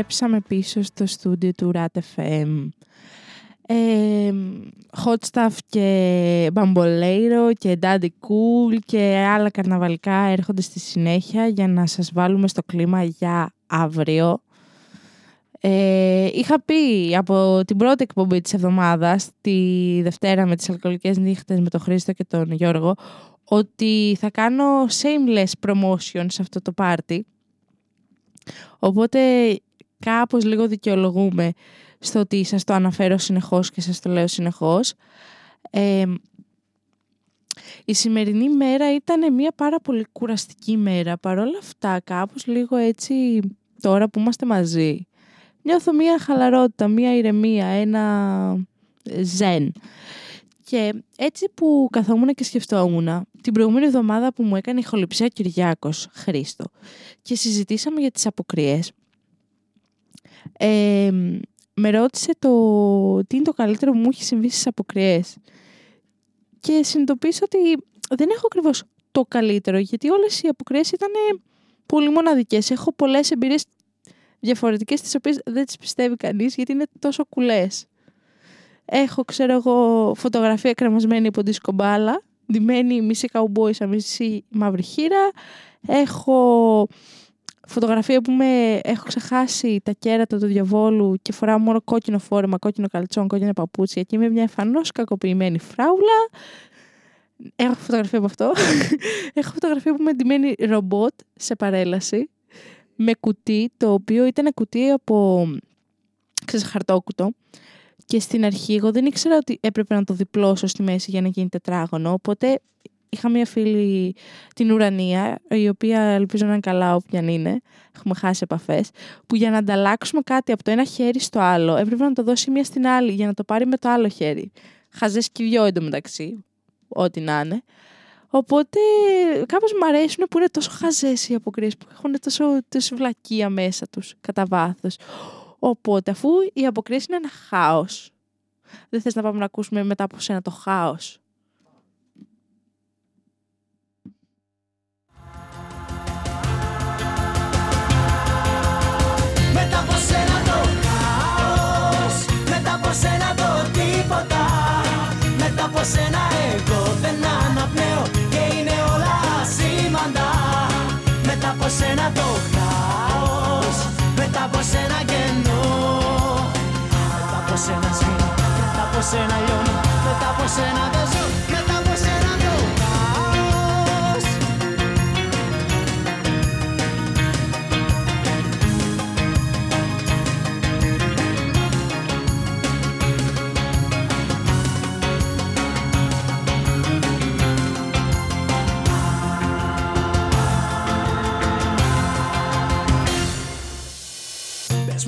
επιστρέψαμε πίσω στο στούντιο του RAT FM. Ε, hot Stuff και Bambolero και Daddy Cool και άλλα καρναβαλικά έρχονται στη συνέχεια για να σας βάλουμε στο κλίμα για αύριο. Ε, είχα πει από την πρώτη εκπομπή της εβδομάδας, τη Δευτέρα με τις αλκοολικές νύχτες με τον Χρήστο και τον Γιώργο, ότι θα κάνω shameless promotion σε αυτό το πάρτι. Οπότε κάπως λίγο δικαιολογούμε στο ότι σας το αναφέρω συνεχώς και σας το λέω συνεχώς. η σημερινή μέρα ήταν μια πάρα πολύ κουραστική μέρα. Παρόλα αυτά, κάπως λίγο έτσι τώρα που είμαστε μαζί, νιώθω μια χαλαρότητα, μια ηρεμία, ένα ζεν. Και έτσι που καθόμουν και σκεφτόμουν, την προηγούμενη εβδομάδα που μου έκανε ηχοληψία ο Κυριάκος Χρήστο και συζητήσαμε για τις αποκριές, ε, με ρώτησε το τι είναι το καλύτερο που μου έχει συμβεί στις αποκριές. Και συνειδητοποίησα ότι δεν έχω ακριβώς το καλύτερο, γιατί όλες οι αποκριές ήταν πολύ μοναδικές. Έχω πολλές εμπειρίες διαφορετικές, τις οποίες δεν τις πιστεύει κανείς, γιατί είναι τόσο κουλές. Έχω, ξέρω εγώ, φωτογραφία κρεμασμένη από τη σκομπάλα, ντυμένη μισή καουμπόι μισή μαύρη χείρα. Έχω φωτογραφία που με έχω ξεχάσει τα κέρατα του διαβόλου και φοράω μόνο κόκκινο φόρεμα, κόκκινο καλτσόν, κόκκινα παπούτσια και είμαι μια εμφανώς κακοποιημένη φράουλα. Έχω φωτογραφία από αυτό. έχω φωτογραφία που είμαι ντυμένη ρομπότ σε παρέλαση με κουτί, το οποίο ήταν κουτί από ξέρεις, χαρτόκουτο. Και στην αρχή εγώ δεν ήξερα ότι έπρεπε να το διπλώσω στη μέση για να γίνει τετράγωνο. Οπότε είχα μια φίλη την Ουρανία, η οποία ελπίζω να είναι καλά όποιαν είναι, έχουμε χάσει επαφές, που για να ανταλλάξουμε κάτι από το ένα χέρι στο άλλο, έπρεπε να το δώσει μία στην άλλη για να το πάρει με το άλλο χέρι. Χαζές και δυο εντωμεταξύ, ό,τι να είναι. Οπότε κάπως μου αρέσουν που είναι τόσο χαζές οι αποκρίε, που έχουν τόσο, τόσο βλακεία μέσα τους κατά βάθος. Οπότε αφού οι αποκρίε είναι ένα χάος, δεν θες να πάμε να ακούσουμε μετά από σένα το χάος. Από σένα εγώ δεν αναπνέω και είναι όλα σήμαντα Μετά από σένα το χάος, μετά από σένα κενό. Μετά από σένα σβήνω, μετά από σένα λιώνω, μετά από σένα δεν ζω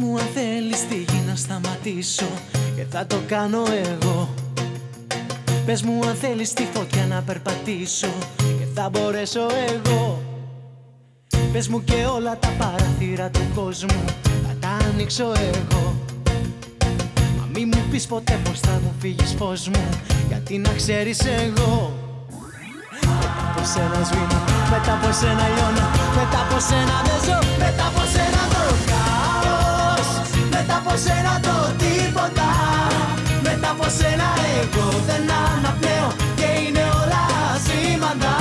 μου αν θέλεις τη γη να σταματήσω Και θα το κάνω εγώ. Πες μου αν θέλεις τη φωτιά να περπατήσω Και θα μπορέσω εγώ. Πες μου και όλα τα παραθύρα του κόσμου Θα τα ανοίξω εγώ. Μα μη μου πεις ποτέ πως θα μου φύγεις φως μου Γιατί να ξέρεις εγώ. Μετά από σένα σβήνω, μετά από σένα λιώνω Μετά από σένα δεν ζω, μετά από από σένα το τίποτα. Μετά από σένα εγώ δεν αναπνέω Και είναι όλα σήμαντα.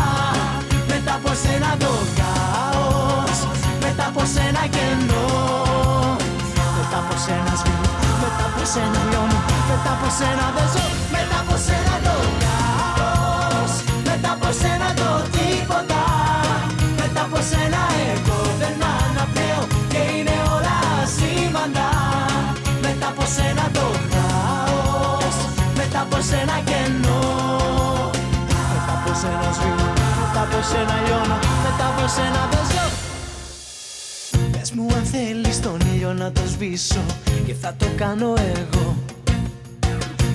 Μετά από σένα το χάος Μετά από σένα κενό. Μετά από σένα σβήνω, μετά από σένα λιώνω Μετά από σένα δεν ζω, μετά από σένα το χάος μετά από σένα το τίποτα. Μετά από σένα εγώ κενό Μετά από σένα σβήνω Μετά από σένα λιώνω Μετά από σένα δεν ζω. Πες μου αν θέλεις τον ήλιο να το σβήσω Και θα το κάνω εγώ.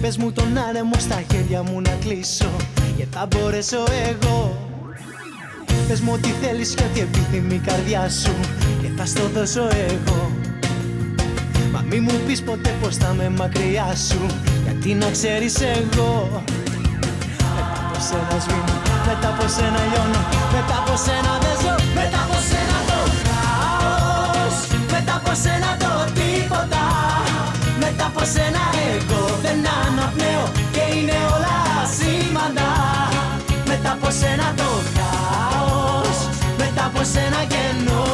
Πες μου τον άνεμο στα χέρια μου να κλείσω Και θα μπορέσω εγώ. Πες μου ό,τι θέλεις και ό,τι επιθυμεί η καρδιά σου Και θα στο δώσω εγώ. Μα μη μου πεις ποτέ πως θα με μακριά σου τι να ξέρει εγώ Μετά από σένα σβήνω Μετά από σένα λιώνω Μετά από σένα δεν ζω Μετά από σένα το χάος Μετά από σένα το τίποτα Μετά από σένα εγώ δεν αναπνέω Και είναι όλα σήμαντα Μετά από σένα το χάος Μετά από σένα κενό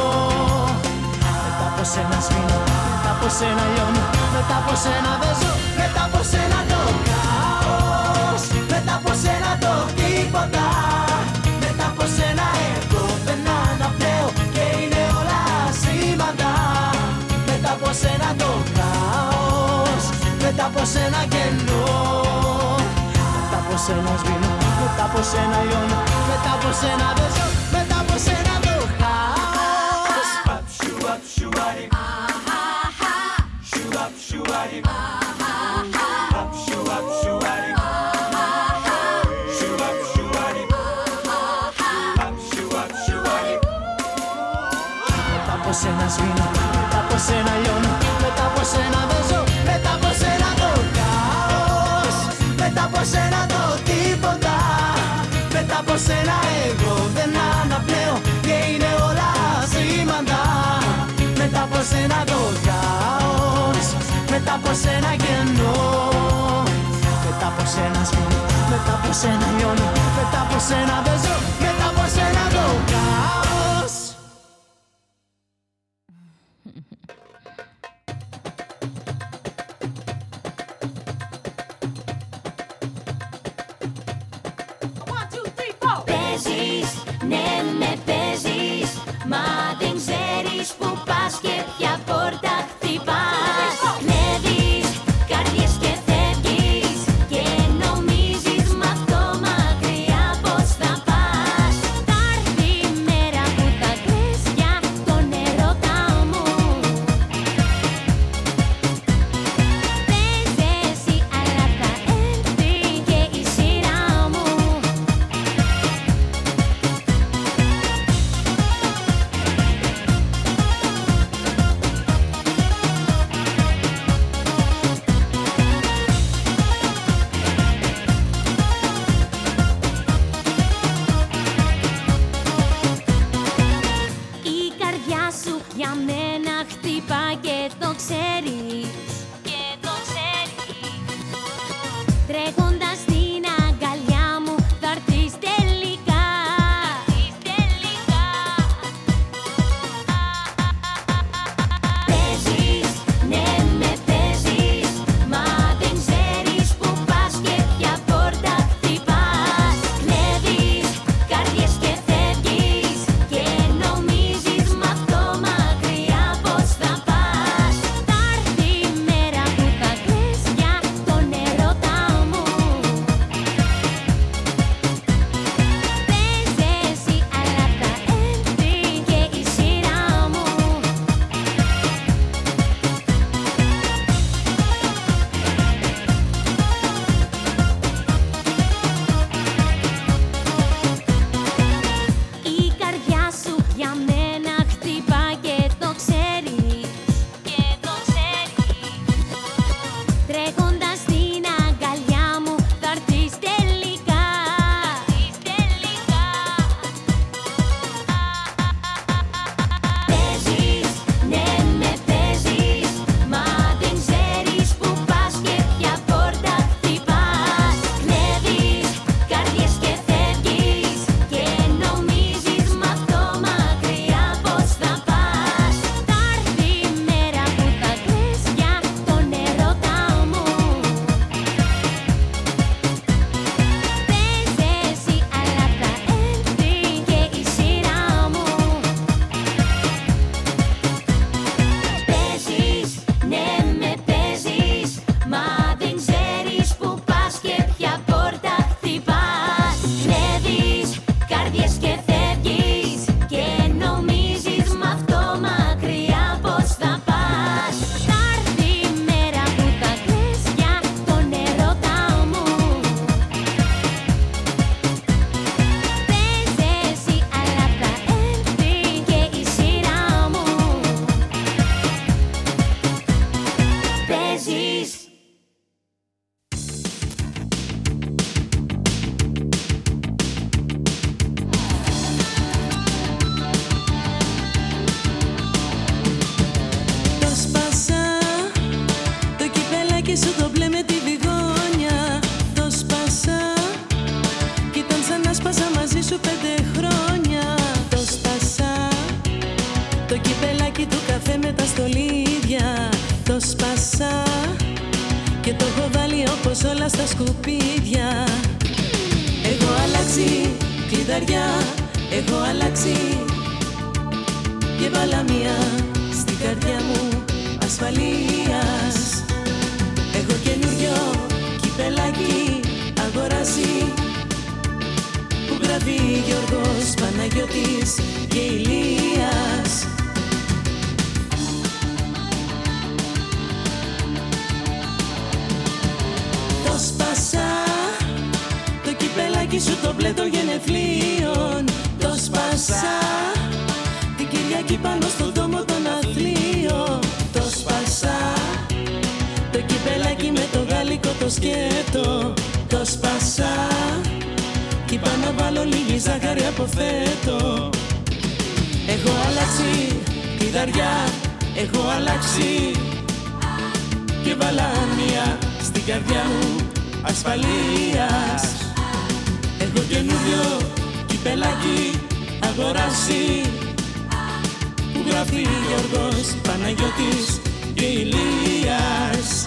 Μετά από σένα σβήνω Μετά από σένα λιώνω Μετά από σένα δεν ζω Μετά από σένα Μετά από σένα κενό. Μετά από σένα σβήνω, μετά από σένα λιώνω Μετά από σένα δεν ζω, μετά από σένα το χάος. Μετά από σένα σβήνω, μετά από σένα λιώνω Μετά από σένα δεν Μετά από σένα εγώ δεν αναπνέω Και είναι όλα σήμαντα Μετά από σένα το χάος Μετά από σένα κενό. Μετά από σένα σβήνω, μετά από σένα λιώνω Μετά από σένα δεν ζω, μετά από Φύγει Γιώργος, Παναγιώτης και Ηλίας. Το σπάσα Το κυπελάκι σου το μπλε των γενεθλίων. Το σπάσα Την Κυριακή πάνω στον τόμο των αθλίων. Το σπάσα Το κυπελάκι με το γαλλικό το σκέτο. Το σπάσα Είπα βάλω λίγη ζάχαρη αποθέτω Έχω αλλάξει τη δαριά Έχω αλλάξει και βαλάμια Στην καρδιά μου ασφαλείας. Έχω καινούριο κυπελάκι αγοράσει Που γράφει Γιώργος Παναγιώτης και Ηλίας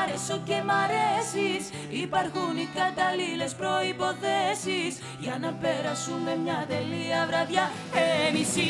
αρέσω και μ' αρέσεις. Υπάρχουν οι καταλλήλες προϋποθέσεις. Για να περάσουμε μια τελεία βραδιά Εμείς οι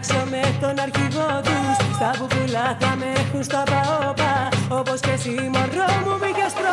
ψάξω με τον αρχηγό τους Στα βουβουλά θα με έχουν στα παόπα. Όπως και εσύ μωρό μου μπήκες πρώτα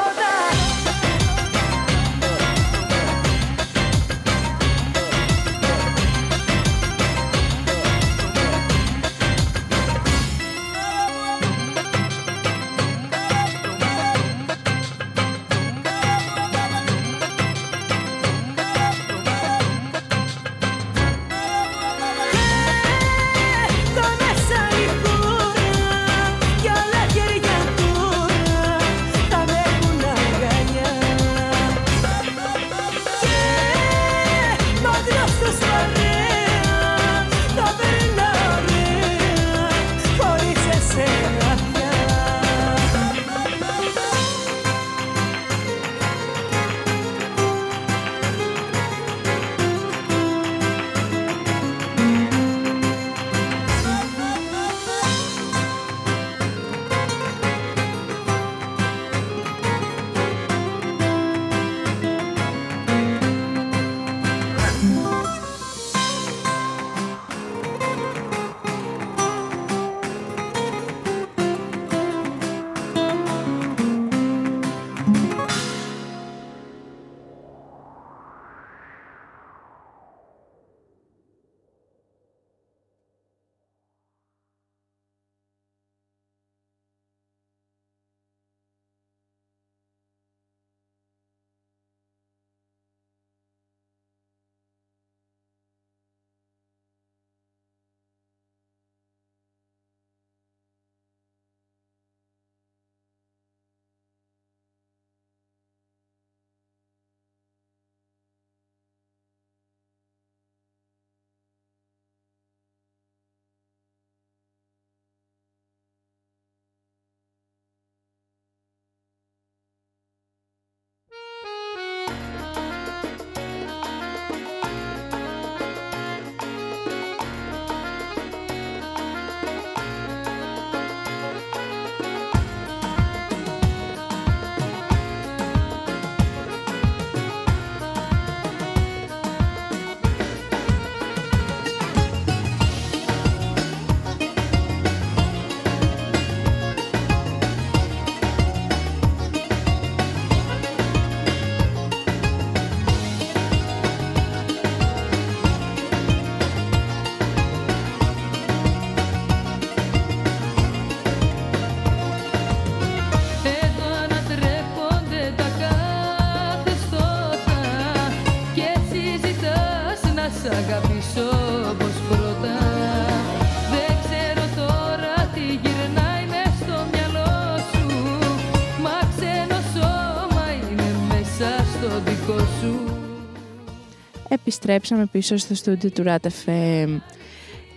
Επιστρέψαμε πίσω στο στούντιο του Rat FM.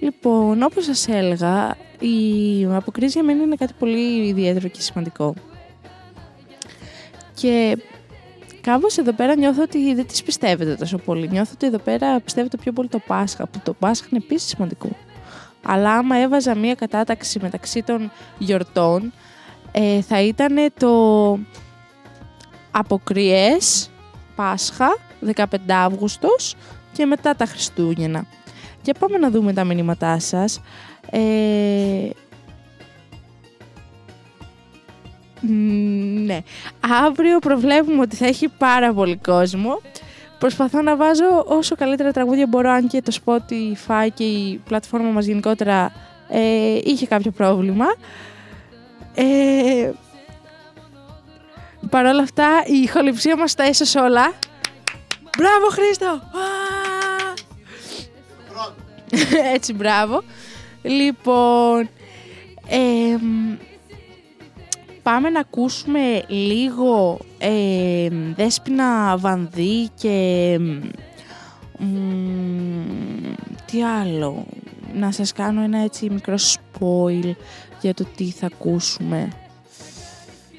Λοιπόν, όπως σας έλεγα, η αποκρίση για μένα είναι κάτι πολύ ιδιαίτερο και σημαντικό. Και κάπως εδώ πέρα νιώθω ότι δεν τις πιστεύετε τόσο πολύ. Νιώθω ότι εδώ πέρα πιστεύετε πιο πολύ το Πάσχα, που το Πάσχα είναι επίσης σημαντικό. Αλλά άμα έβαζα μία κατάταξη μεταξύ των γιορτών, ε, θα ήταν το αποκριές, Πάσχα, 15 Αύγουστος και μετά τα Χριστούγεννα. Και πάμε να δούμε τα μηνύματά σας. Ε, μ, ναι. Αύριο προβλέπουμε ότι θα έχει πάρα πολύ κόσμο. Προσπαθώ να βάζω όσο καλύτερα τραγούδια μπορώ, αν και το Spotify και η πλατφόρμα μας γενικότερα ε, είχε κάποιο πρόβλημα. Ε, Παρ' όλα αυτά, η ηχοληψία μας τα έσωσε όλα. Μπράβο, Χρήστο! Α! Έτσι, μπράβο. Λοιπόν, εμ, πάμε να ακούσουμε λίγο εμ, Δέσποινα Βανδύ και μ, τι άλλο. Να σας κάνω ένα έτσι μικρό spoil για το τι θα ακούσουμε.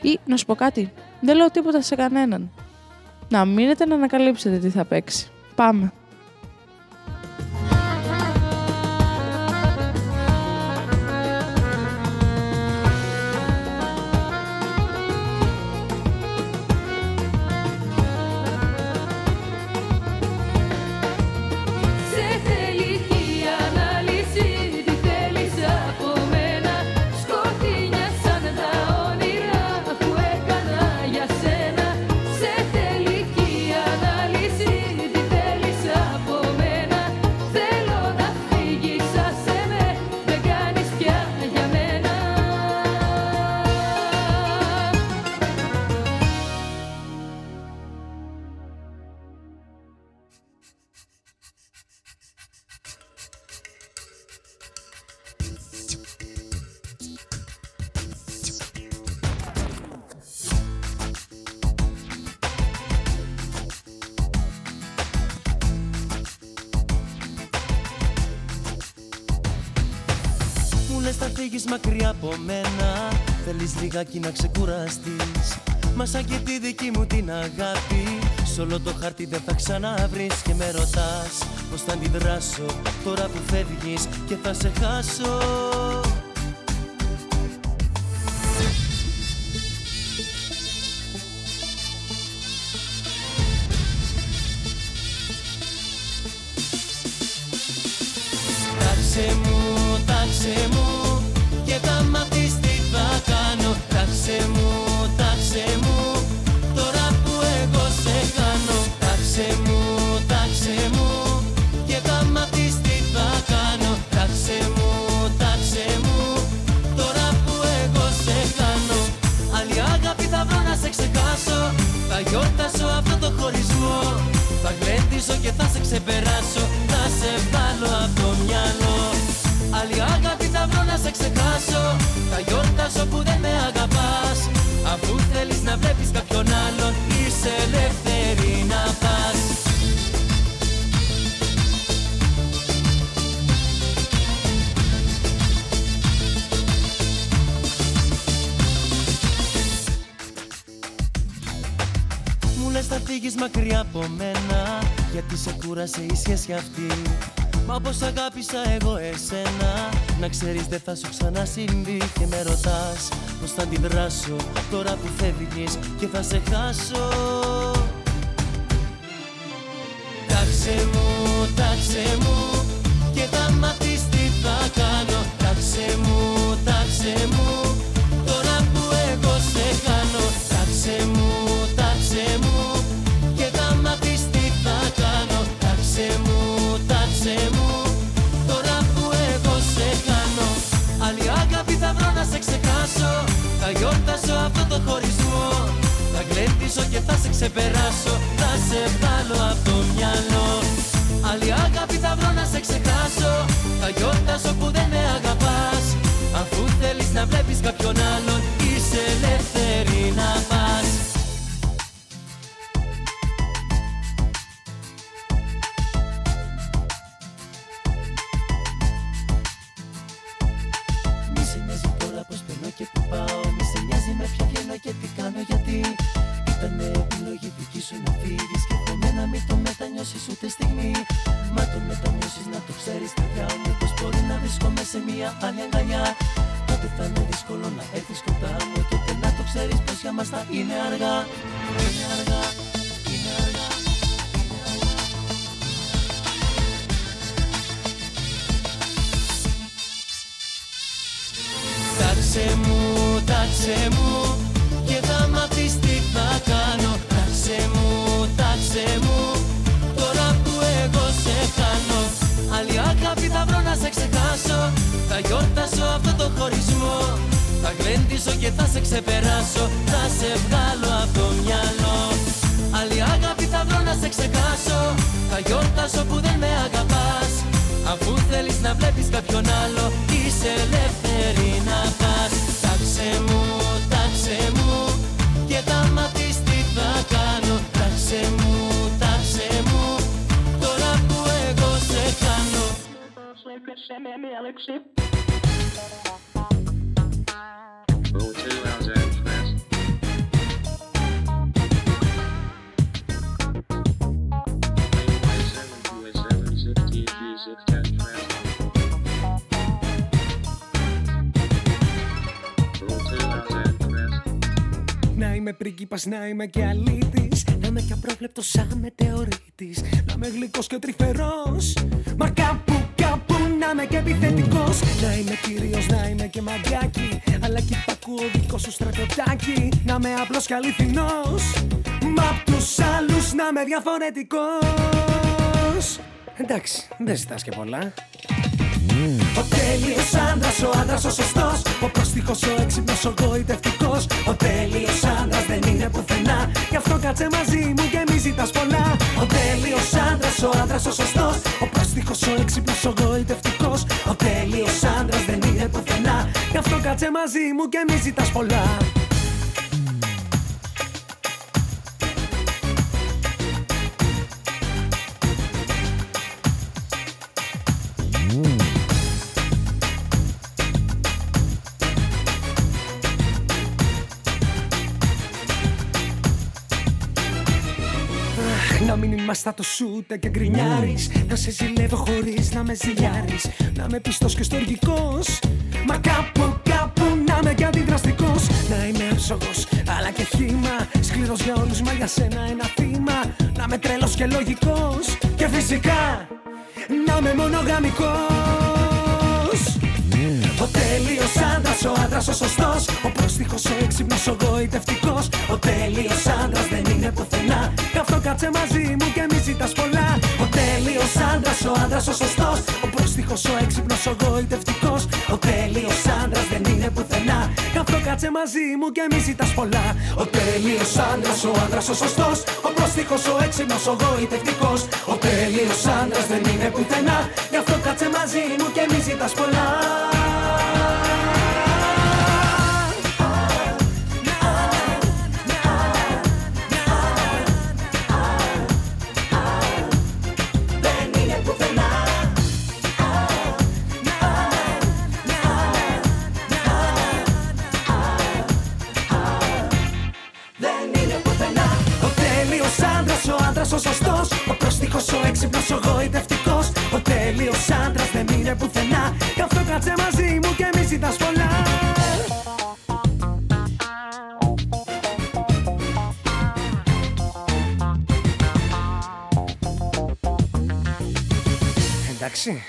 Ή να σου πω κάτι. Δεν λέω τίποτα σε κανέναν. Να μείνετε να ανακαλύψετε τι θα παίξει. Πάμε. Λιγάκι να ξεκουραστείς. Μα σαν και τη δική μου την αγάπη Σ' όλο το χάρτη δεν θα ξαναβρεις. Και με ρωτάς πως θα αντιδράσω Τώρα που φεύγεις και θα σε χάσω. Τάξε μου, τάξε μου γλέντιζω και θα σε ξεπεράσω. Θα σε βγάλω από το μυαλό. Άλλη αγάπη θα βρω να σε ξεχάσω. Θα γιορτάσω που δεν με αγαπάς. Αφού θέλεις να βλέπεις κάποιον άλλον Είσαι ελεύθερη να πας. Μου λες θα φύγεις μακριά από μένα Γιατί σε κούρασε η σχέση αυτή. Μα όπως αγάπησα εγώ εσένα Να ξέρεις δεν θα σου ξανασυμβεί Και με ρωτάς πως θα αντιδράσω Τώρα που φεύγεις και θα σε χάσω. Τάξε μου, τάξε μου Και θα μάθεις τι θα κάνω. Τάξε μου, τάξε μου γιορτάσω αυτό το χωρισμό Θα γλέντισω και θα σε ξεπεράσω. Θα σε βγάλω από το μυαλό. Άλλη αγάπη θα βρω να σε ξεχάσω. Θα γιορτάσω που δεν με αγαπάς. Αφού θέλεις να βλέπεις κάποιον άλλον Είσαι ελεύθερη να πας θέλεις να βλέπεις κάποιον άλλο. Είσαι ελεύθερη να πας. Τάξε μου, τάξε μου. Και θα μάθεις τι θα κάνω. Τάξε μου, τάξε μου. Τώρα που εγώ σε χάνω. Hotel Να είμαι πρίγκιπας, να είμαι και αλήτης. Να είμαι και απρόβλεπτος σαν μετεωρίτης. Να είμαι γλυκός και τρυφερός. Μα κάπου κάπου να είμαι και επιθετικός. Να είμαι κύριος, να είμαι και μαγκάκι Αλλά κι υπακούω δικός σου στρατιωτάκι. Να είμαι απλός και αληθινός. Μα απ' τους άλλους να είμαι διαφορετικός. Εντάξει, δεν ζητάς και πολλά ο τέλειος άντρας, ο άντρας ο σωστός Ο πρόστιχος, ο έξυπνος, ο γοητευτικός. Ο τέλειος άντρας δεν είναι πουθενά Γι' αυτό κάτσε μαζί μου και μη ζητάς πολλά. Ο τέλειος άντρας, ο άντρας ο σωστός Ο πρόστιχος, ο έξυπνος, ο γοητευτικός. Ο τέλειος άντρας δεν είναι πουθενά Γι' αυτό κάτσε μαζί μου και μη ζητάς πολλά Να μην είμαστε το σούτε και γκρινιάρεις. Να σε ζηλεύω χωρίς να με ζηλιάρεις. Να είμαι πιστός και στοργικός. Μα κάπου κάπου να είμαι και αντιδραστικός. Να είμαι έψογος αλλά και χήμα Σκληρός για όλους μα για σένα ένα θύμα. Να είμαι τρελός και λογικός. Και φυσικά να είμαι μονογαμικός. Ο τέλειος άντρας, ο άντρας ο σωστός. Ο πρόστιχος, ο έξυπνος, ο γοητευτικός. Ο τέλειος άντρας δεν είναι πουθενά Γι' αυτό κάτσε μαζί μου και μη ζητάς πολλά. Ο τέλειος άντρας, ο άντρας ο σωστός. Ο πρόστιχος, ο έξυπνος, ο γοητευτικός. Ο τέλειος άντρας δεν είναι πουθενά Γι' αυτό κάτσε μαζί μου και μη ζητάς πολλά. Ο τέλειος άντρας, ο άντρας ο σωστός. Ο πρόστιχος, ο έξυπνος, ο γοητευτικός. Ο τέλειος άντρας δεν είναι πουθενά. Γι' αυτό κάτσε μαζί μου και μη ζητάς πολλά ο άντρας ο σωστός Ο πρόστιχος, ο έξυπνος, ο γοητευτικός. Ο τέλειος άντρας δεν είναι πουθενά. Γι' αυτό κάτσε μαζί μου και μη ζητάς πολλά. Εντάξει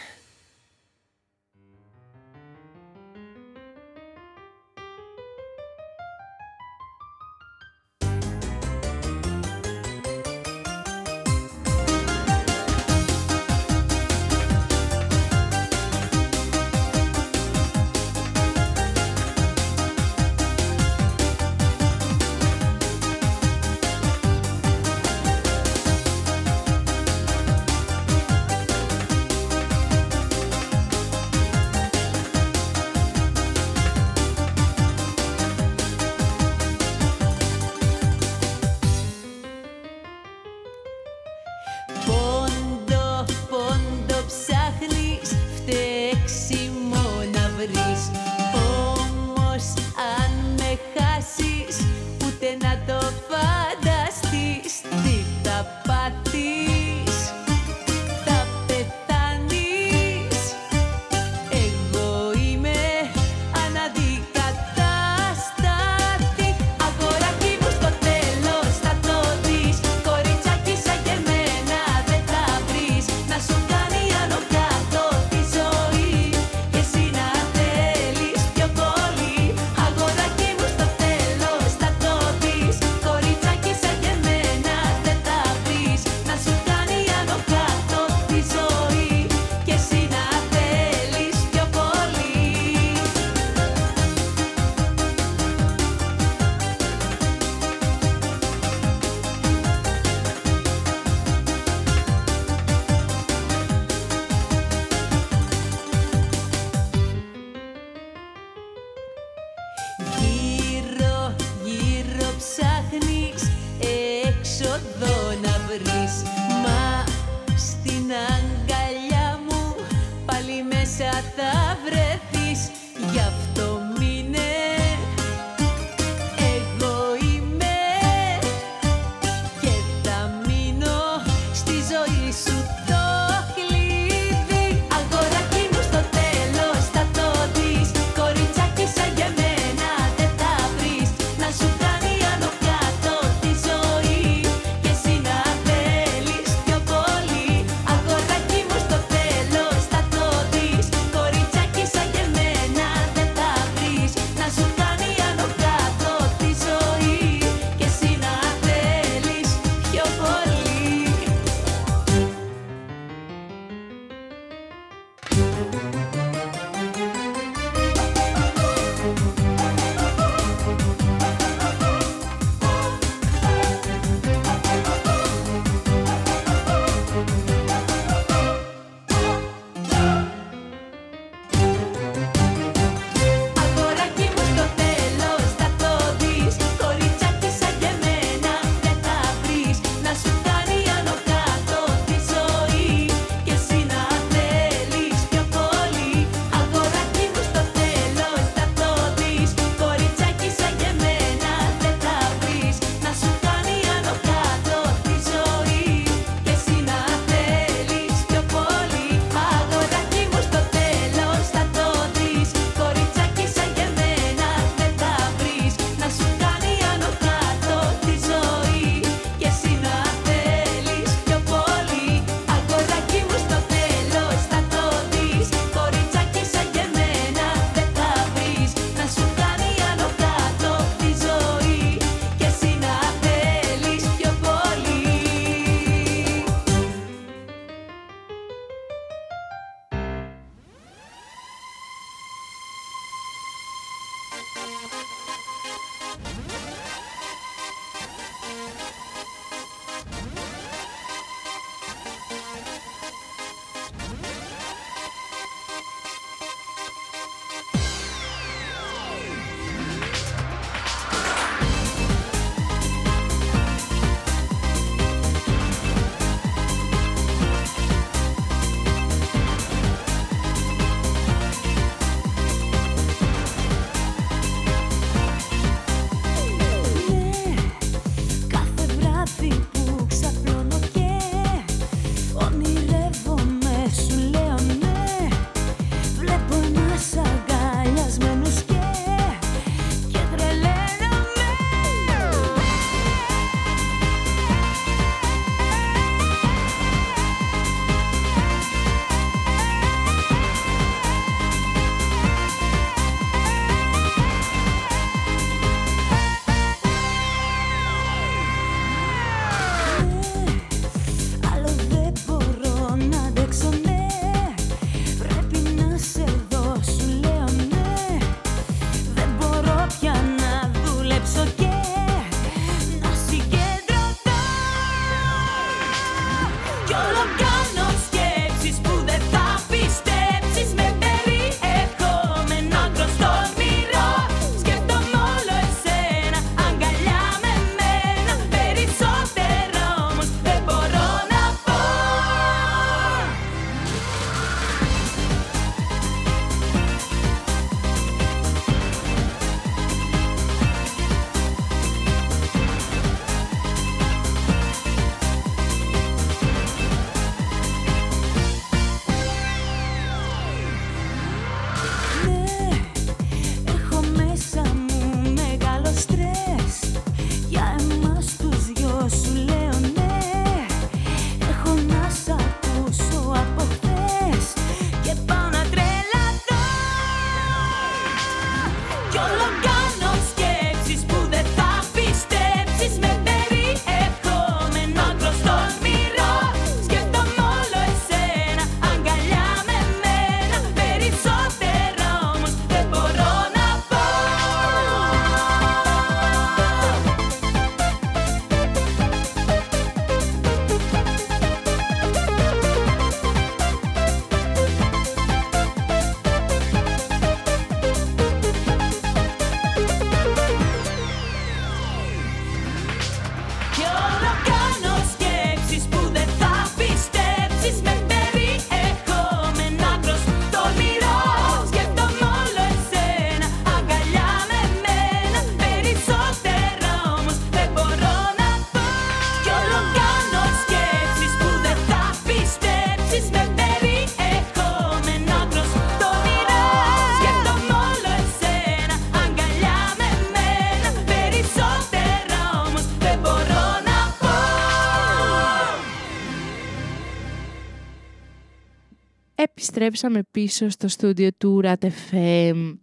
επιστρέψαμε πίσω στο στούντιο του RATFM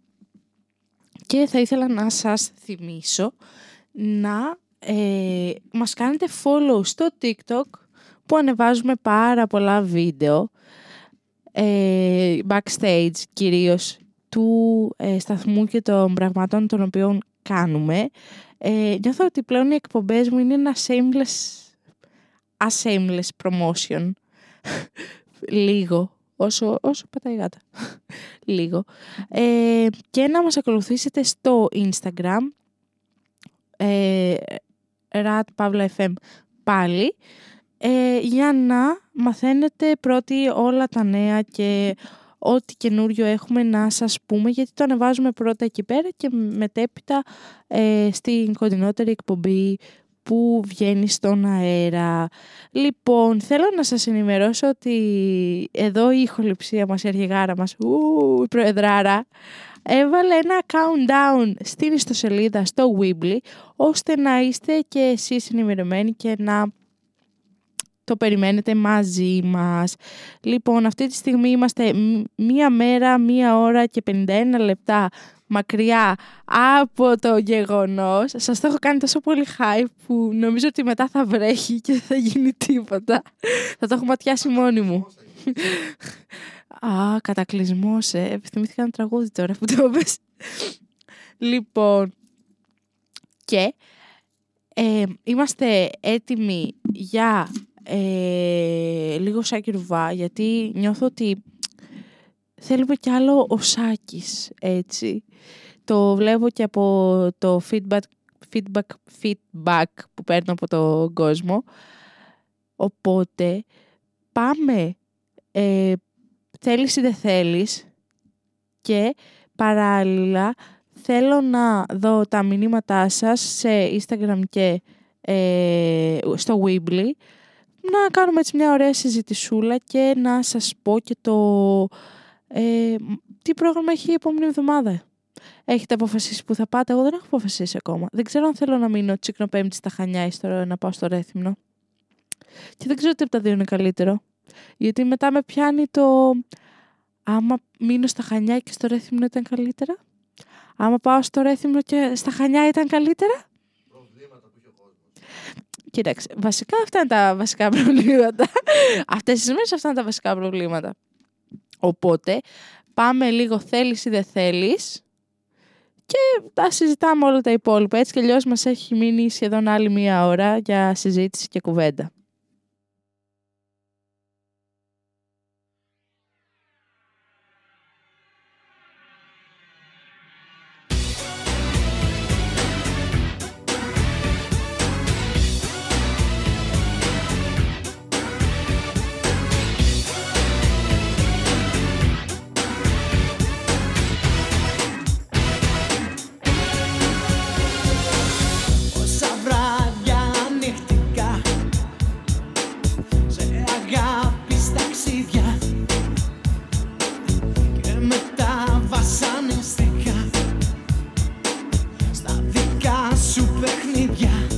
και θα ήθελα να σας θυμίσω να ε, μας κάνετε follow στο TikTok που ανεβάζουμε πάρα πολλά βίντεο ε, backstage κυρίως του ε, σταθμού και των πραγμάτων των οποίων κάνουμε. Ε, νιώθω ότι πλέον οι εκπομπές μου είναι ένα shameless, a shameless promotion. Λίγο. Όσο, όσο πατάει η γάτα. Λίγο. Ε, και να μας ακολουθήσετε στο Instagram ε, rat Pavla FM πάλι ε, για να μαθαίνετε πρώτοι όλα τα νέα και ό,τι καινούριο έχουμε να σας πούμε γιατί το ανεβάζουμε πρώτα εκεί πέρα και μετέπειτα ε, στην κοντινότερη εκπομπή που βγαίνει στον αέρα. Λοιπόν, θέλω να σας ενημερώσω ότι εδώ η ηχοληψία μας, η αρχηγάρα μας, ου, η προεδράρα, έβαλε ένα countdown στην ιστοσελίδα στο Weebly, ώστε να είστε και εσείς ενημερωμένοι και να το περιμένετε μαζί μας. Λοιπόν, αυτή τη στιγμή είμαστε μ- μία μέρα, μία ώρα και 51 λεπτά μακριά από το γεγονός. Σας το έχω κάνει τόσο πολύ hype που νομίζω ότι μετά θα βρέχει και δεν θα γίνει τίποτα. θα το έχω ματιάσει μόνη μου. Α, κατακλυσμός, ε. Επιθυμήθηκα ένα τραγούδι τώρα που το πες. λοιπόν, και ε, είμαστε έτοιμοι για ε, λίγο Σάκη Ρουβά, γιατί νιώθω ότι θέλουμε κι άλλο ο Σάκης, έτσι. Το βλέπω και από το feedback, feedback, feedback που παίρνω από τον κόσμο. Οπότε, πάμε, ε, θέλεις ή δεν θέλεις και παράλληλα θέλω να δω τα μηνύματά σας σε Instagram και ε, στο Weebly να κάνουμε έτσι μια ωραία συζητησούλα και να σας πω και το ε, τι πρόγραμμα έχει η επόμενη εβδομάδα. Έχετε αποφασίσει που θα πάτε. Εγώ δεν έχω αποφασίσει ακόμα. Δεν ξέρω αν θέλω να μείνω τσίκνο πέμπτη στα Χανιά ή στο, να πάω στο Ρέθυμνο. Και δεν ξέρω τι από τα δύο είναι καλύτερο. Γιατί μετά με πιάνει το... Άμα μείνω στα Χανιά και στο Ρέθυμνο ήταν καλύτερα; Άμα πάω στο Ρέθυμνο και στα Χανιά ήταν καλύτερα; Κοίταξε, βασικά αυτά είναι τα βασικά προβλήματα. Αυτές τις μέρες αυτά είναι τα βασικά προβλήματα. Οπότε, πάμε λίγο θέλεις ή δεν θέλεις και τα συζητάμε όλα τα υπόλοιπα. Έτσι κι αλλιώς μας έχει μείνει σχεδόν άλλη μία ώρα για συζήτηση και κουβέντα. Yeah.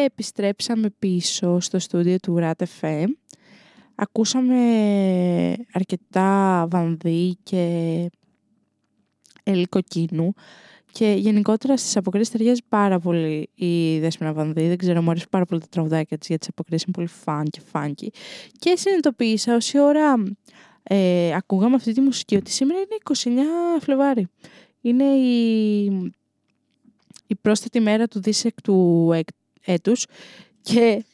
Και επιστρέψαμε πίσω στο στούντιο του Rat FM. Ακούσαμε αρκετά βανδύ και ελικοκίνου και γενικότερα στις αποκρίσεις ταιριάζει πάρα πολύ η Δέσποινα Βανδύ. Δεν ξέρω, μου αρέσει πάρα πολύ τα τραγουδάκια της για τις αποκρίσεις, είναι πολύ φαν και φάνκι. Και συνειδητοποίησα όση ώρα ε, ακούγαμε αυτή τη μουσική ότι σήμερα είναι 29 Φλεβάρι. Είναι η, η πρόσθετη μέρα του δίσεκτου εκ- έτους και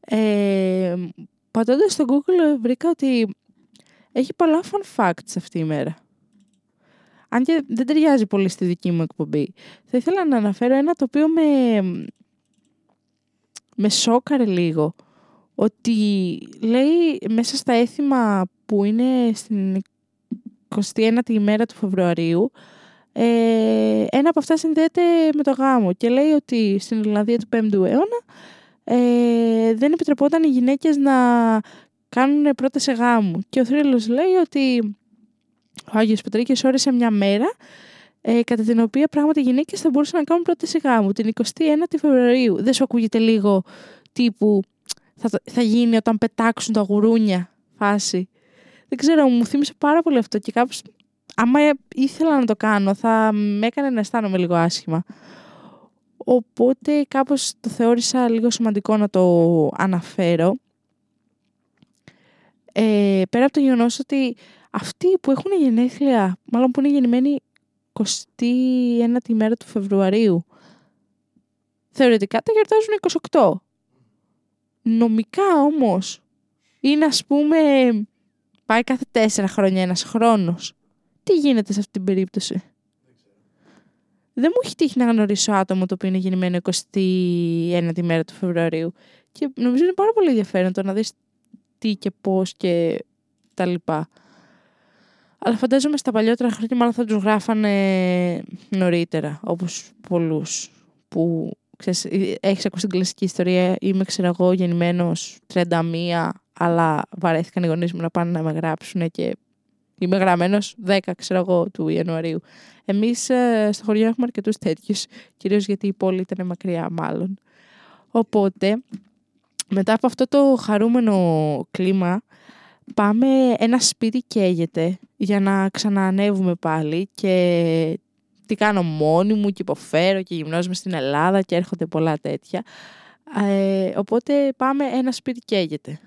ε, πατώντας στο Google βρήκα ότι έχει πολλά fun facts αυτή η μέρα. Αν και δεν ταιριάζει πολύ στη δική μου εκπομπή. Θα ήθελα να αναφέρω ένα το οποίο με, με σόκαρε λίγο. Ότι λέει μέσα στα έθιμα που είναι στην 21η ημέρα του Φεβρουαρίου ε, ένα από αυτά συνδέεται με το γάμο και λέει ότι στην Ιρλανδία του 5ου αιώνα ε, δεν επιτρεπόταν οι γυναίκες να κάνουν πρόταση γάμου. Και ο θρύλος λέει ότι ο Άγιος Πατρίκης όρισε μια μέρα ε, κατά την οποία πράγματι οι γυναίκες θα μπορούσαν να κάνουν πρόταση γάμου την 29η Φεβρουαρίου. Δεν σου ακούγεται λίγο τύπου θα, το- θα γίνει όταν πετάξουν τα γουρούνια φάση. Δεν ξέρω, μου θύμισε πάρα πολύ αυτό και κάπως άμα ήθελα να το κάνω θα με έκανε να αισθάνομαι λίγο άσχημα. Οπότε κάπως το θεώρησα λίγο σημαντικό να το αναφέρω. Ε, πέρα από το γεγονός ότι αυτοί που έχουν γενέθλια, μάλλον που είναι γεννημένοι 21η μέρα του Φεβρουαρίου, θεωρητικά τα γιορτάζουν 28. Νομικά όμως, είναι ας πούμε, πάει κάθε τέσσερα χρόνια ένας χρόνος. Τι γίνεται σε αυτή την περίπτωση; Δεν μου έχει τύχει να γνωρίσω άτομο το οποίο είναι γεννημένο 21η μέρα του Φεβρουαρίου. Και νομίζω είναι πάρα πολύ ενδιαφέρον το να δεις τι και πώς και τα λοιπά. Αλλά φαντάζομαι στα παλιότερα χρόνια μάλλον θα τους γράφανε νωρίτερα, όπως πολλούς που ξέρεις, ε, έχεις ακούσει την κλασική ιστορία, είμαι ξέρω εγώ γεννημένος 31, αλλά βαρέθηκαν οι γονείς μου να πάνε να με γράψουν και είμαι γραμμένος 10 ξέρω εγώ του Ιανουαρίου. Εμείς ε, στο χωριό έχουμε αρκετούς τέτοιους, κυρίως γιατί η πόλη ήταν μακριά μάλλον. Οπότε, μετά από αυτό το χαρούμενο κλίμα, πάμε ένα σπίτι καίγεται για να ξαναανέβουμε πάλι και τι κάνω μόνη μου και υποφέρω και γυμνάζομαι στην Ελλάδα και έρχονται πολλά τέτοια. Ε, οπότε πάμε ένα σπίτι καίγεται.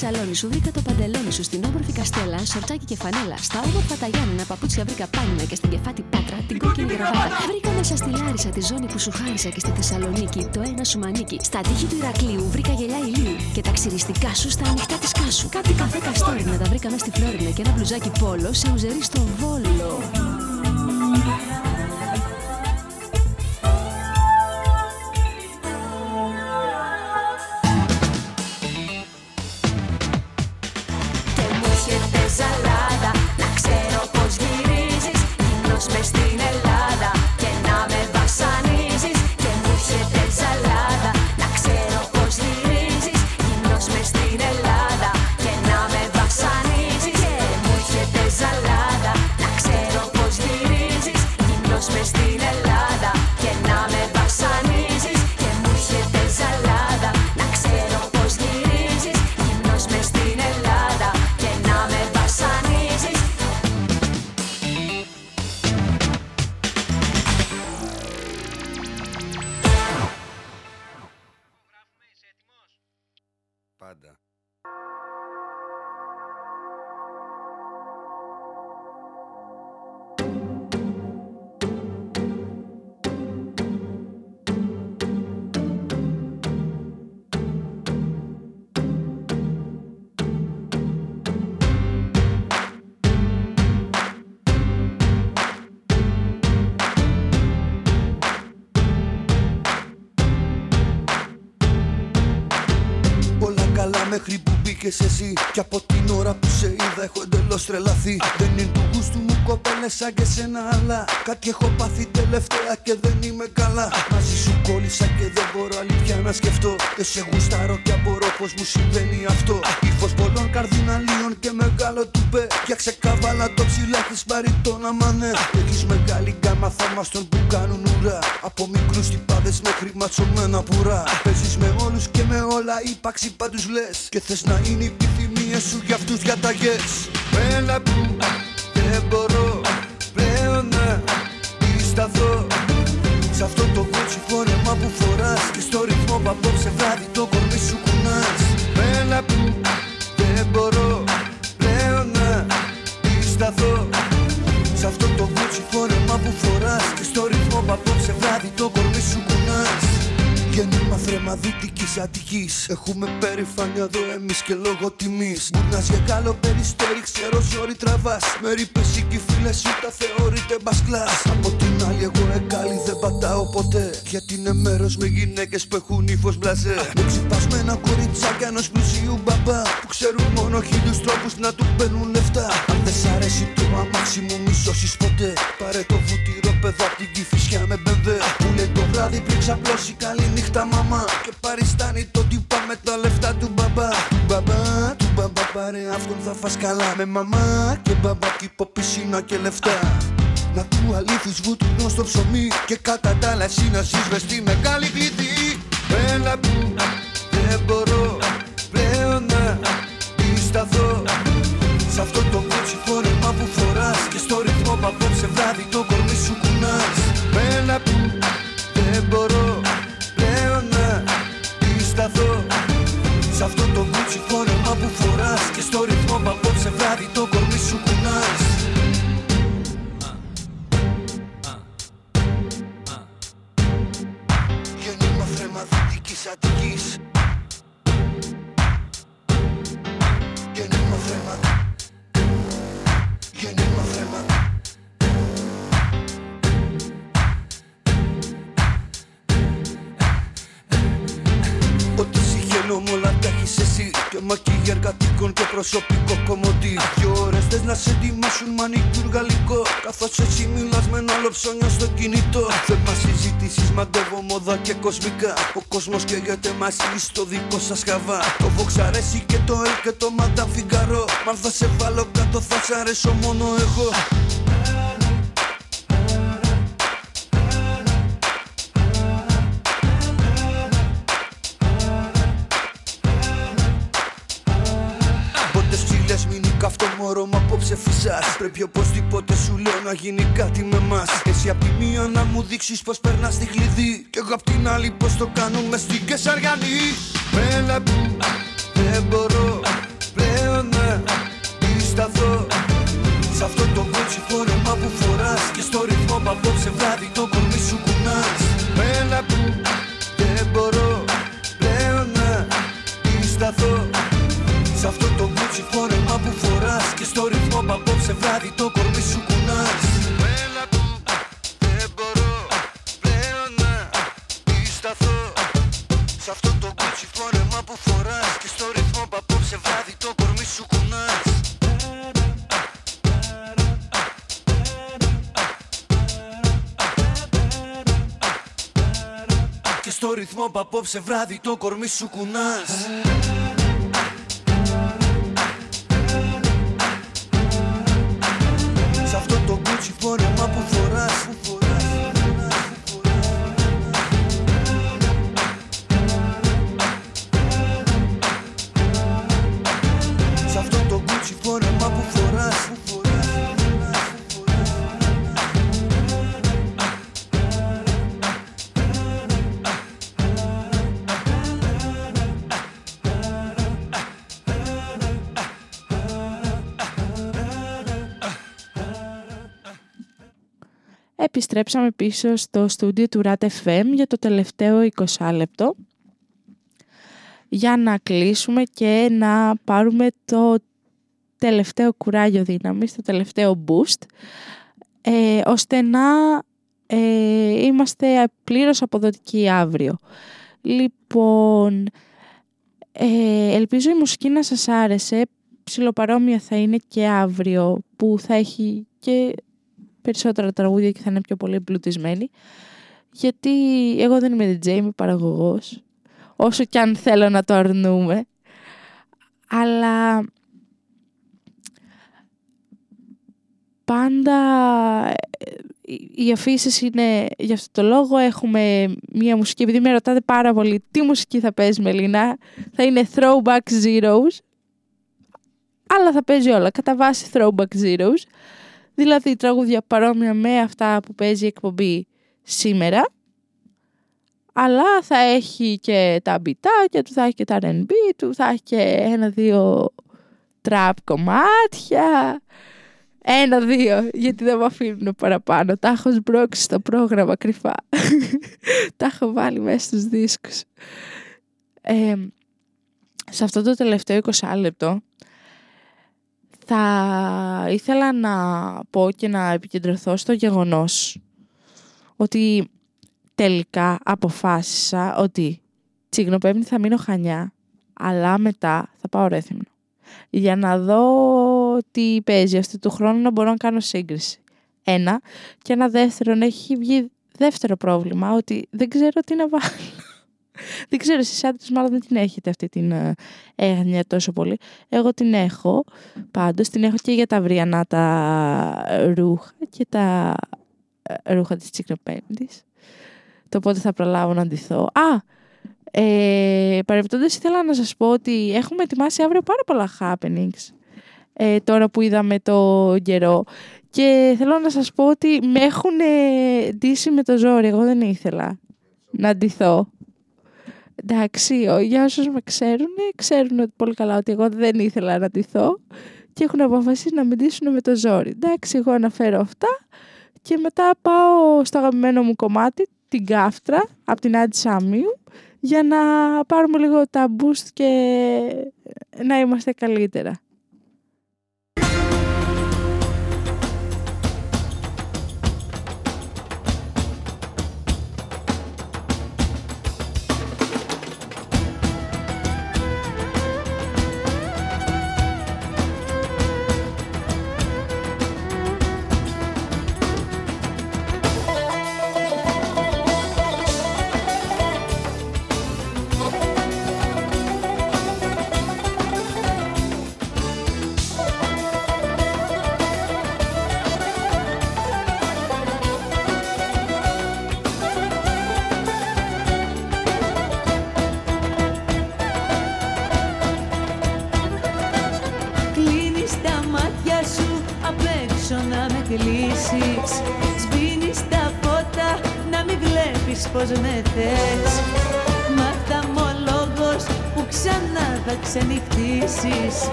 σαλόνι σου, βρήκα το παντελόνι σου στην όμορφη καστέλα, σορτσάκι και φανέλα. Στα όμορφα τα Γιάννενα, παπούτσια βρήκα πάνινα και στην κεφάτη πάτρα την κόκκινη γραβάτα. Βρήκα μέσα στη Λάρισα τη ζώνη που σου χάρισα και στη Θεσσαλονίκη το ένα σου μανίκι. Στα τείχη του Ηρακλείου βρήκα γελιά ηλίου και τα ξυριστικά σου στα ανοιχτά της κάσου. Κάτι καφέ καστόρι τα βρήκα μέσα στη Φλόρινα και ένα μπλουζάκι πόλο σε ουζερί στο βόλο. Μπήκες εσύ Και από την ώρα που σε είδα έχω εντελώς τρελαθεί. Δεν είναι του γούστου μου κοπέλες σαν και σένα αλλά Κάτι έχω πάθει τελευταία και δεν είμαι καλά. Μαζί σου κόλλησα και δεν μπορώ αλήθεια να σκεφτώ. Και σε γουστάρω και απορώ πως μου συμβαίνει αυτό. Ύφος πολλών καρδιναλίων και μεγάλο τουπέ. Φτιάξε καβάλα το ψηλά της μπαριτόνα μανέ Έχεις μεγάλη γκάμα θαυμαστών που κάνουν ουρά. Από μικρούς τυπάδες μέχρι ματσωμένα πουρά. Παίζεις με όλους και με όλα ύπαρξη πάντους λες. Και θες να είναι οι επιθυμίες σου για αυτούς διαταγές Έλα που δεν μπορώ. πλέον να σταθώ. Σ' αυτό το κότσι φόρεμα που φοράς Και στο ρυθμό που απόψε βράδυ το κορμί σου κουνάς. Έλα που δεν μπορώ πλέον να σταθώ Σ' αυτό το κότσι φόρεμα που φοράς Και στο ρυθμό που απόψε βράδυ το κορμί σου κουνάς Γέννημα θρέμα δυτικής Αττικής. Έχουμε περηφάνεια εδώ εμείς και λόγω τιμής. Γουρνάς για καλό περιστέρι ξέρω ζόρι τραβάς. Με ρήπες ή και φίλες σου τα θεωρείτε μπασκλάς. Από την άλλη εγώ εκάλι δεν πατάω ποτέ. Γιατί είναι μέρος με γυναίκες που έχουν ύφος μπλαζέ. Με ξυπασμένα κοριτσάκια ενός πλουσίου μπαμπά Που ξέρουν μόνο χίλιους τρόπους να του παίρνουν λεφτά. Αν δεν σ' αρέσει το αμάξι μου μη σώσεις ποτέ. Πάρε το βουτυρό παιδά απ' την κυφισιά με μπεμβέ Που λέει το βράδυ πριν ξαπλώσει καλή νύχτα μαμά. Και παριστάνει το τύπα με τα λεφτά του μπαμπά. Του μπαμπά, του μπαμπά πάρε αυτόν θα φας καλά. Με μαμά και μπαμπά και πισίνα και λεφτά. Να του αλήθεις βούτυνο στο ψωμί. Και κατά τα άλλα εσύ να ζεις μες στη μεγάλη πληθή Έλα που δεν μπορώ πλέον να σταθώ Σ' αυτό το κότσι φόρεμα που φοράς. Και στο ρυθμό που απόψε βράδυ το κορμί αυτό το κότσι φόρεμα που φοράς. Και στο ρυθμό που απόψε βράδυ το κορμί σου κουνάς. Γέννημα θρέμα δυτικής Αττικής Και μακίγια εργατικών και προσωπικό κομμωτή. Δυο ώρες θες να σε ετοιμάσουν μανικιούρ γαλλικό. Καθώς εσύ μιλάς με ένα άλλο ψώνιο στο κινητό. Θέμα συζητήσεις μαντεύω μόδα και κοσμικά. Ο κόσμος καίγεται μαζί στο δικό σας χαβά. Το Vox αρέσει και το L και το Madame Figaro. Μα αν θα σε βάλω κάτω θα σ' αρέσω μόνο εγώ απόψε φυσάς Πρέπει οπωσδήποτε σου λέω να γίνει κάτι με μας. Εσύ απ' τη μία να μου δείξεις πως περνάς τη κλειδί Κι εγώ απ' την άλλη πως το κάνουμε στην Κεσαριανή. Έλα που δεν μπορώ πλέον να σταθώ Σ' αυτό το κότσι φόρεμα που φοράς Και στο ρυθμό που απόψε βράδυ το κορμί σου κουνάς. Έλα που δεν μπορώ πλέον να σταθώ Σ' αυτό το Και στο ρυθμό που απόψε βράδυ το κορμί σου κουνάς Επιστρέψαμε πίσω στο στούντιο του RAT FM για το τελευταίο 20 λεπτό για να κλείσουμε και να πάρουμε το τελευταίο κουράγιο δύναμης, το τελευταίο boost ε, ώστε να ε, είμαστε πλήρως αποδοτικοί αύριο. Λοιπόν, Ε, ελπίζω η μουσική να σας άρεσε. Ψιλοπαρόμοια θα είναι και αύριο που θα έχει και περισσότερα τραγούδια και θα είναι πιο πολύ εμπλουτισμένη. Γιατί εγώ δεν είμαι DJ, είμαι παραγωγός. Όσο και αν θέλω να το αρνούμε. Αλλά πάντα ε, οι- οι αφήσεις είναι για αυτό το λόγο. Έχουμε μία μουσική, επειδή με ρωτάτε πάρα πολύ τι μουσική θα παίζει Μελίνα, θα είναι Throwback Zeros. Αλλά θα παίζει όλα, κατά βάση Throwback Zeros. Δηλαδή τραγούδια παρόμοια με αυτά που παίζει η εκπομπή σήμερα. Αλλά θα έχει και τα μπιτάκια του, θα έχει και τα R&B του, θα έχει και ένα-δύο τραπ κομμάτια. Ένα-δύο, γιατί δεν με αφήνουν παραπάνω. Τα έχω σμπρώξει στο πρόγραμμα κρυφά. Τα έχω βάλει μέσα στους δίσκους. Ε, σε αυτό το τελευταίο 20 λεπτό θα ήθελα να πω και να επικεντρωθώ στο γεγονός ότι τελικά αποφάσισα ότι τσιγνοπέμπτη θα μείνω χανιά, αλλά μετά θα πάω ρέθυμνο. Για να δω τι παίζει αυτή του χρόνου να μπορώ να κάνω σύγκριση. Ένα. Και ένα δεύτερο, έχει βγει δεύτερο πρόβλημα, ότι δεν ξέρω τι να βάλω. δεν ξέρω, εσείς άντρες μάλλον δεν την έχετε αυτή την ε, έγνοια τόσο πολύ. Εγώ την έχω, πάντως την έχω και για τα αυριανά τα ρούχα και τα ε, ρούχα της Τσικνοπέμπτης. Το πότε θα προλάβω να ντυθώ. Α, ε, παρεμπιπτόντως ήθελα να σας πω ότι έχουμε ετοιμάσει αύριο πάρα πολλά happenings ε, τώρα που είδαμε το καιρό και θέλω να σας πω ότι με έχουν ντύσει με το ζόρι, εγώ δεν ήθελα να ντυθώ. Εντάξει, ο- για όσους με ξέρουν, ξέρουν ότι πολύ καλά ότι εγώ δεν ήθελα να ντυθώ και έχουν αποφασίσει να με ντύσουν με το ζόρι. Εντάξει, εγώ αναφέρω αυτά και μετά πάω στο αγαπημένο μου κομμάτι, την κάφτρα, από την Άντι Σαμίου, για να πάρουμε λίγο τα boost και να είμαστε καλύτερα.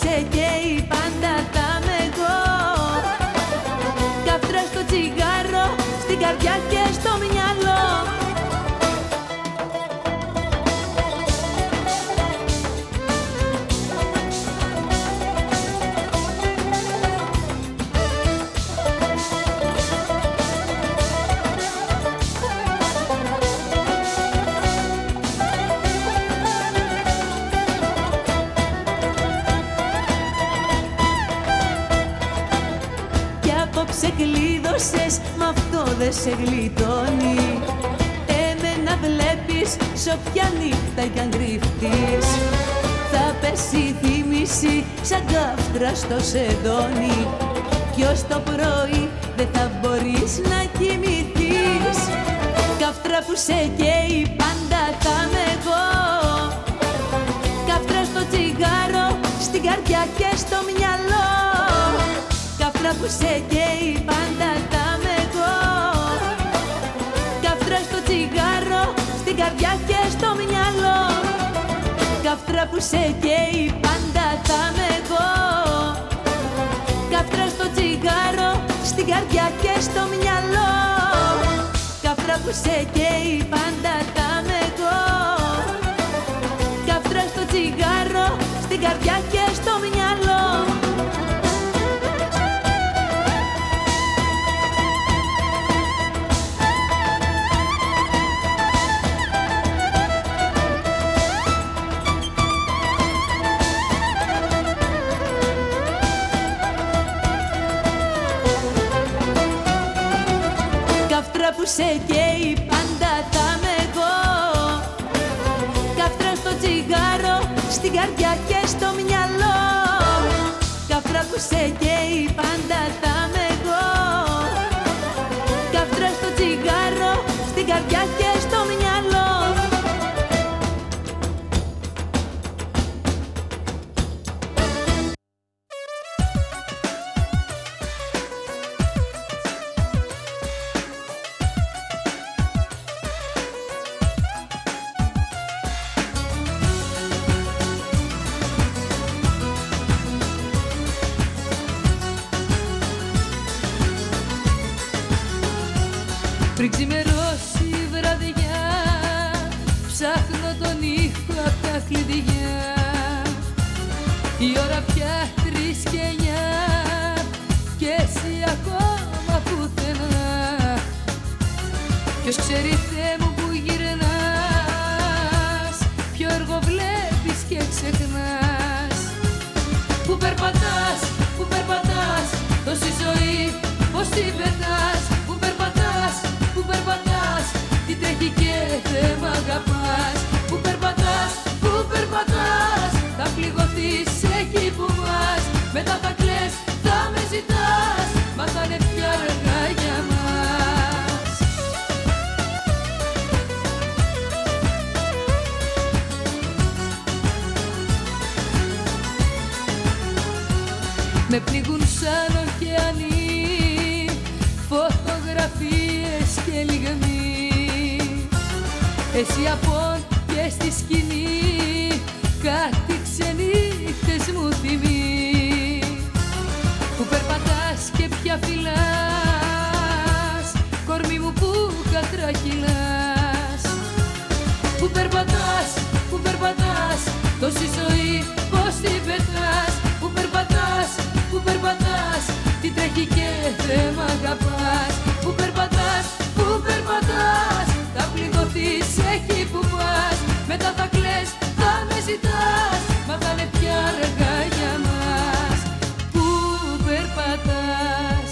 Σε καίει πάντα θα είμαι εγώ Καύτρα στο τσιγάρο, στην καρδιά και στο μυαλό κλείδωσες, μ' αυτό δεν σε γλιτώνει. Εμένα βλέπεις, σ' όποια νύχτα κι αν κρυφτείς. Θα πέσει η θύμηση σαν κάφτρα στο σεντόνι Κι ως το πρωί δεν θα μπορείς να κοιμηθείς. Καύτρα που σε καίει πάντα θα είμαι εγώ Καύτρα στο τσιγάρο, στην καρδιά και στο μυαλό. Καύτρα που σε καίει καυτρά που σε καίει πάντα θα με εγώ Καυτρά στο τσιγάρο, στην καρδιά και στο μυαλό. Καυτρά που σε καίει πάντα θα με εγώ Καυτρά στο τσιγάρο, στην καρδιά και σε καίει πάντα θα με εγώ Καφτρά στο τσιγάρο, στην καρδιά και στο μυαλό. Καφτρά που σε καίει πάντα. με πνίγουν σαν ωκεανοί φωτογραφίες και λιγμοί. Εσύ από Που περπατάς, που περπατάς. Θα πληγωθείς που πας. Μετά θα κλαις, θα με Μα πια για μας. Που περπατάς.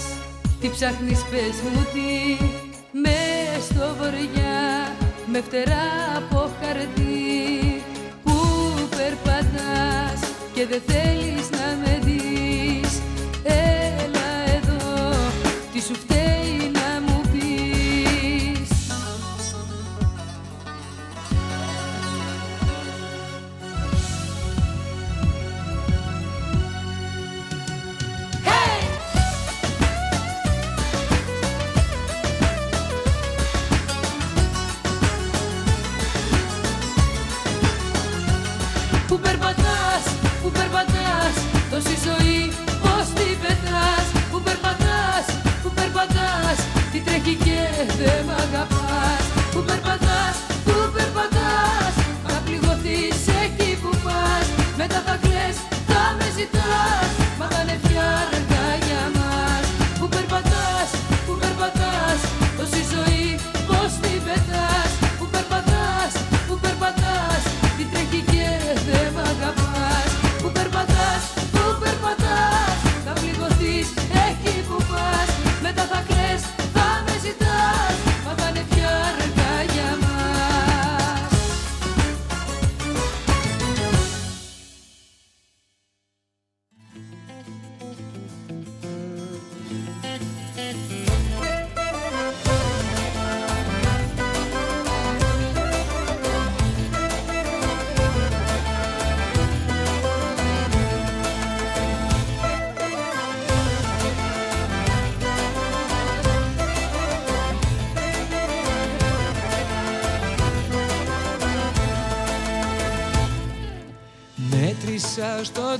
Τι ψάχνεις πες μου τι; Μες στο βοριά Με φτερά από χαρτί. Που περπατάς και δεν θέλεις.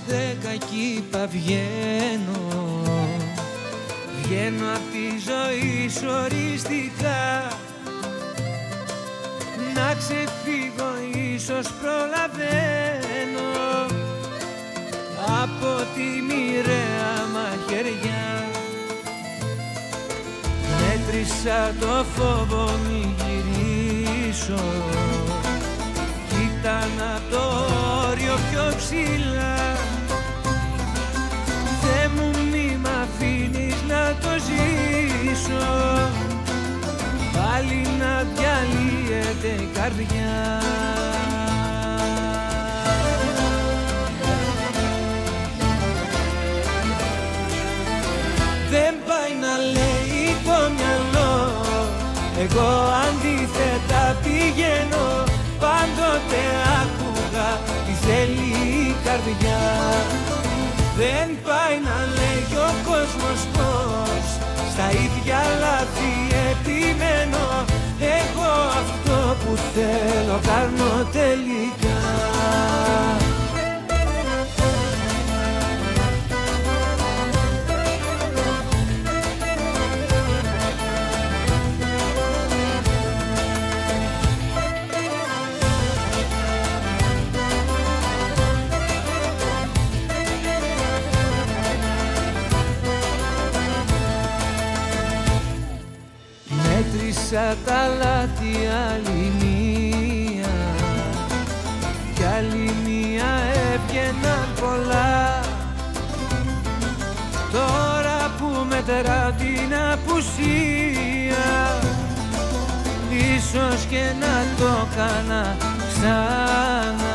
δέκα εκεί παβγαίνω Βγαίνω. Απ' τη ζωή σου Να ξεφύγω ίσως προλαβαίνω. Από τη μοιραία μαχαιριά. Μέτρησα το φόβο μη γυρίσω. Κοίτα να το όριο πιο ψηλά. πάλι να διαλύεται η καρδιά. Δεν πάει να λέει το μυαλό. Εγώ αντίθετα πηγαίνω. Πάντοτε άκουγα τη θέλει η καρδιά. Δεν πάει να λέει ο κόσμος πως Στα ίδια λάθη επιμένω θέλω κάνω τελικά. Μέτρησα τα λάθη την απουσία. Ίσως και να το κάνα ξανά.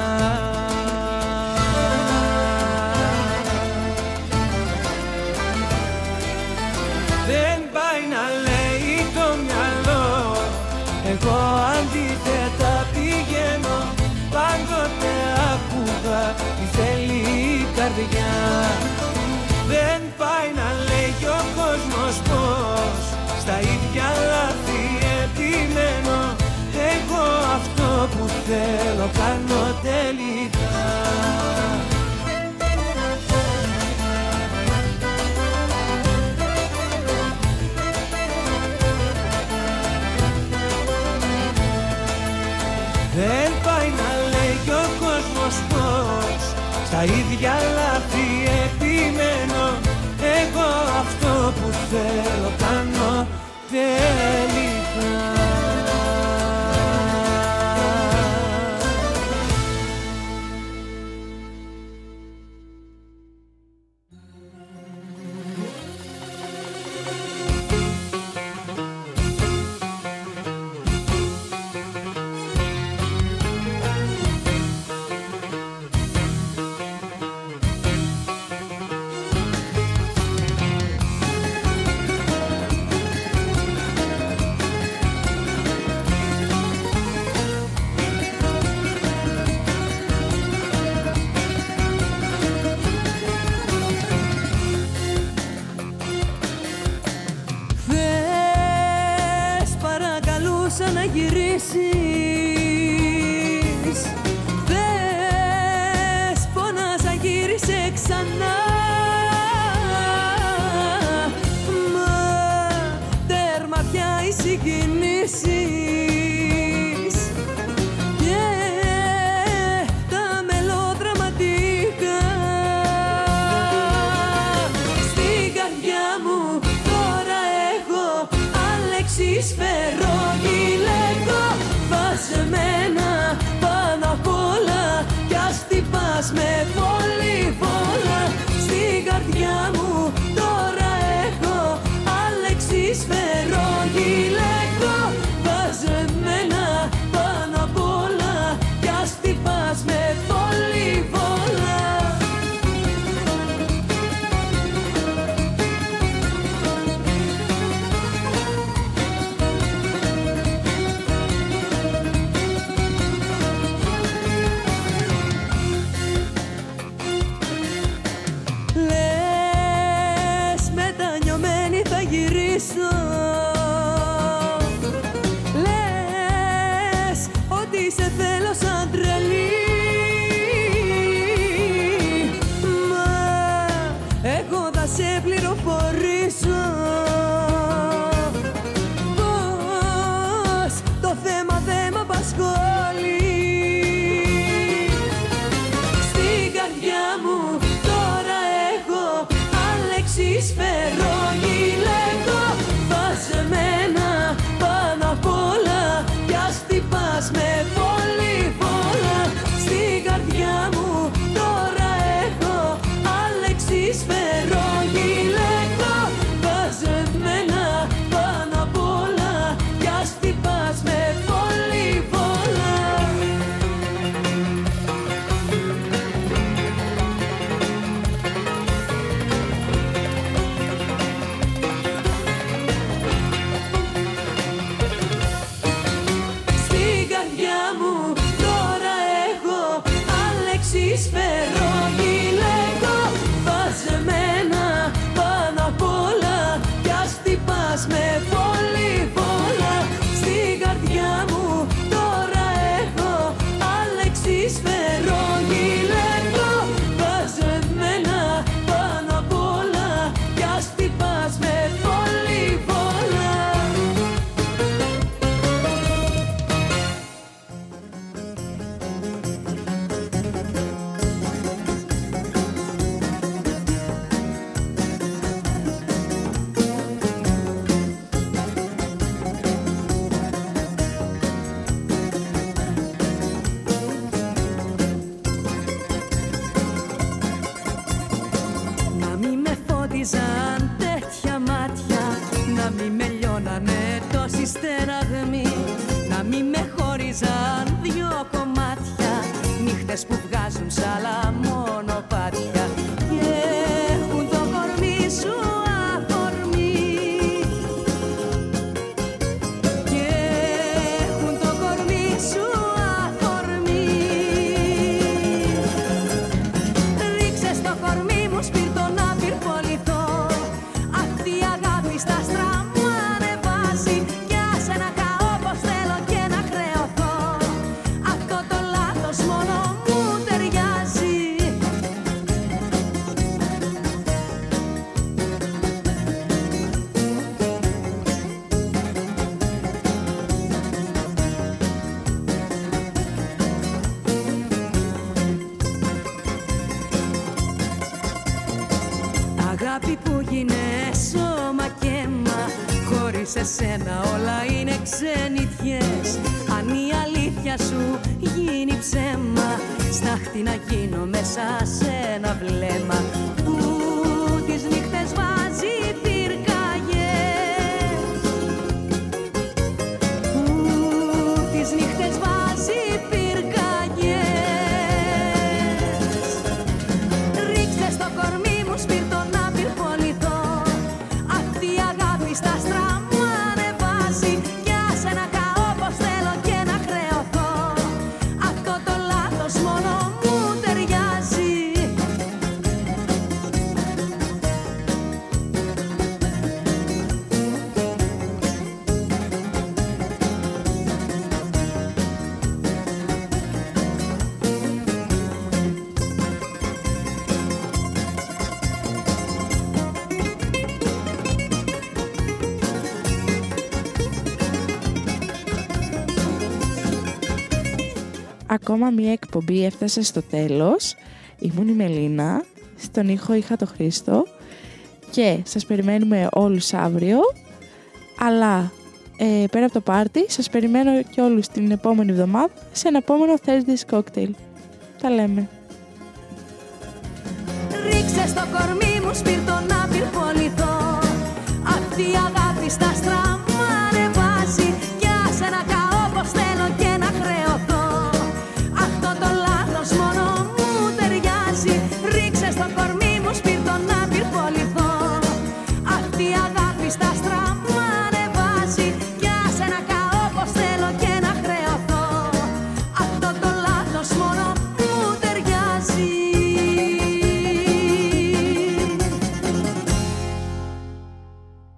Να γίνω μέσα σε ένα βλέμμα ακόμα μία εκπομπή έφτασε στο τέλος. Ήμουν η Μελίνα, στον ήχο είχα το Χρήστο και σας περιμένουμε όλους αύριο. Αλλά ε, πέρα από το πάρτι, σας περιμένω και όλους την επόμενη εβδομάδα σε ένα επόμενο Thursday's Cocktail. Τα λέμε. Ρίξε στο κορμί μου σπίρτο να πυρποληθώ Αυτή η αγάπη στα